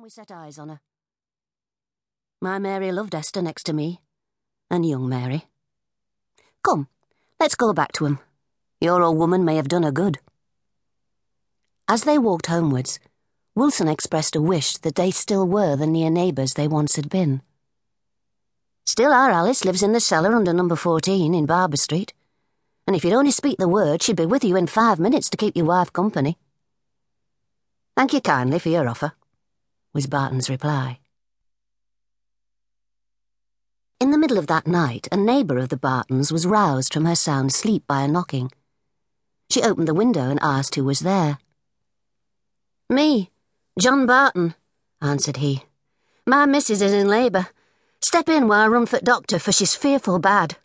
time we set eyes on her. My Mary loved Esther next to me, and young Mary. Come, let's go back to 'em. Your old woman may have done her good. As they walked homewards, Wilson expressed a wish that they still were the near neighbours they once had been. Still, our Alice lives in the cellar under number 14 in Barber Street, and if you'd only speak the word, she'd be with you in five minutes to keep your wife company. Thank you kindly for your offer, was Barton's reply. In the middle of that night, a neighbour of the Bartons was roused from her sound sleep by a knocking. She opened the window and asked who was there. Me, John Barton, answered he. My missus is in labour. Step in while I run for doctor, for she's fearful bad.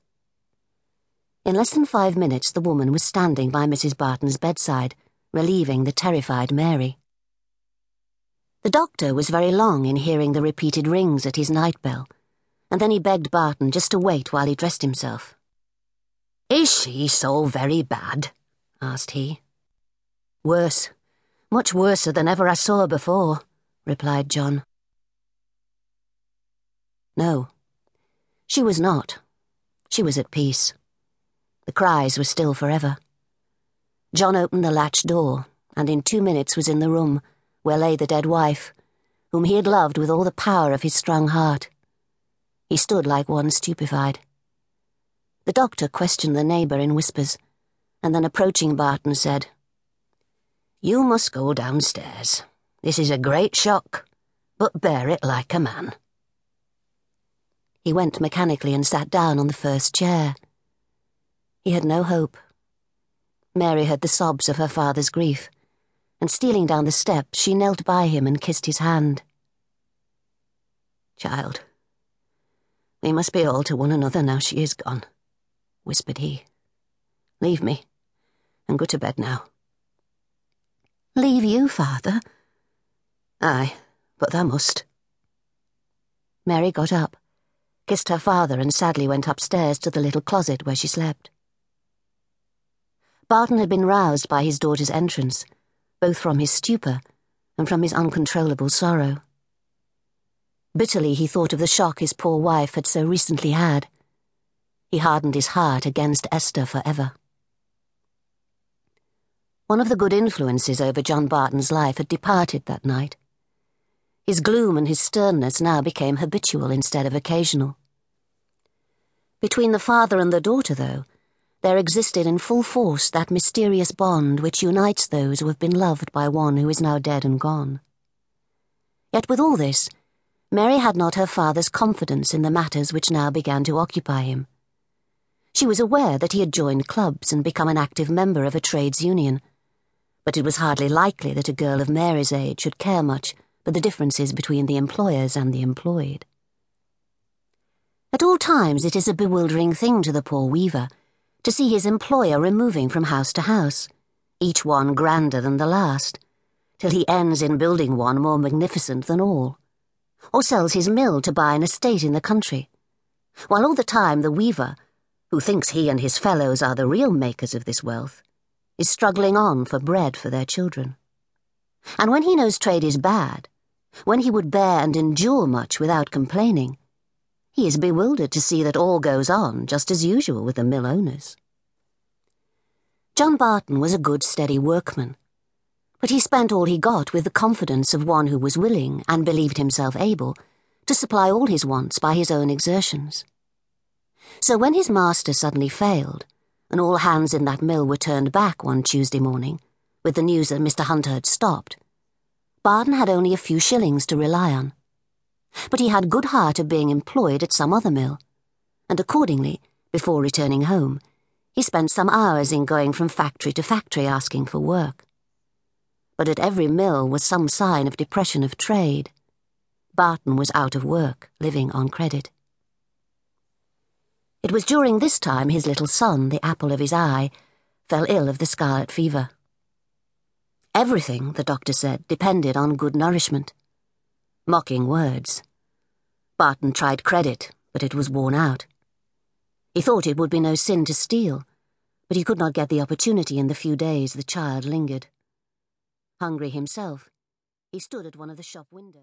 In less than five minutes, the woman was standing by Mrs. Barton's bedside, relieving the terrified Mary. The doctor was very long in hearing the repeated rings at his night bell, and then he begged Barton just to wait while he dressed himself. Is she so very bad? asked he. Worse. Much worser than ever I saw her before, replied John. No, she was not. She was at peace. The cries were still forever. John opened the latch door, and in two minutes was in the room where lay the dead wife, whom he had loved with all the power of his strong heart. He stood like one stupefied. The doctor questioned the neighbour in whispers, and then approaching Barton said, You must go downstairs. This is a great shock, but bear it like a man. He went mechanically and sat down on the first chair. He had no hope. Mary heard the sobs of her father's grief, and stealing down the steps, she knelt by him and kissed his hand. Child, we must be all to one another now she is gone, whispered he. Leave me, and go to bed now. Leave you, father? Aye, but thou must. Mary got up kissed her father, and sadly went upstairs to the little closet where she slept. Barton had been roused by his daughter's entrance, both from his stupor and from his uncontrollable sorrow. Bitterly he thought of the shock his poor wife had so recently had. He hardened his heart against Esther forever. One of the good influences over John Barton's life had departed that night. His gloom and his sternness now became habitual instead of occasional. Between the father and the daughter, though, there existed in full force that mysterious bond which unites those who have been loved by one who is now dead and gone. Yet with all this, Mary had not her father's confidence in the matters which now began to occupy him. She was aware that he had joined clubs and become an active member of a trades union, but it was hardly likely that a girl of Mary's age should care much for the differences between the employers and the employed. At all times, it is a bewildering thing to the poor weaver to see his employer removing from house to house, each one grander than the last, till he ends in building one more magnificent than all, or sells his mill to buy an estate in the country, while all the time the weaver, who thinks he and his fellows are the real makers of this wealth, is struggling on for bread for their children. And when he knows trade is bad, when he would bear and endure much without complaining, he is bewildered to see that all goes on just as usual with the mill owners. John Barton was a good, steady workman, but he spent all he got with the confidence of one who was willing, and believed himself able, to supply all his wants by his own exertions. So when his master suddenly failed, and all hands in that mill were turned back one Tuesday morning, with the news that Mr. Hunter had stopped, Barton had only a few shillings to rely on. But he had good heart of being employed at some other mill, and accordingly, before returning home, he spent some hours in going from factory to factory asking for work. But at every mill was some sign of depression of trade. Barton was out of work, living on credit. It was during this time his little son, the apple of his eye, fell ill of the scarlet fever. Everything, the doctor said, depended on good nourishment. Mocking words. Barton tried credit, but it was worn out. He thought it would be no sin to steal, but he could not get the opportunity in the few days the child lingered. Hungry himself, he stood at one of the shop windows.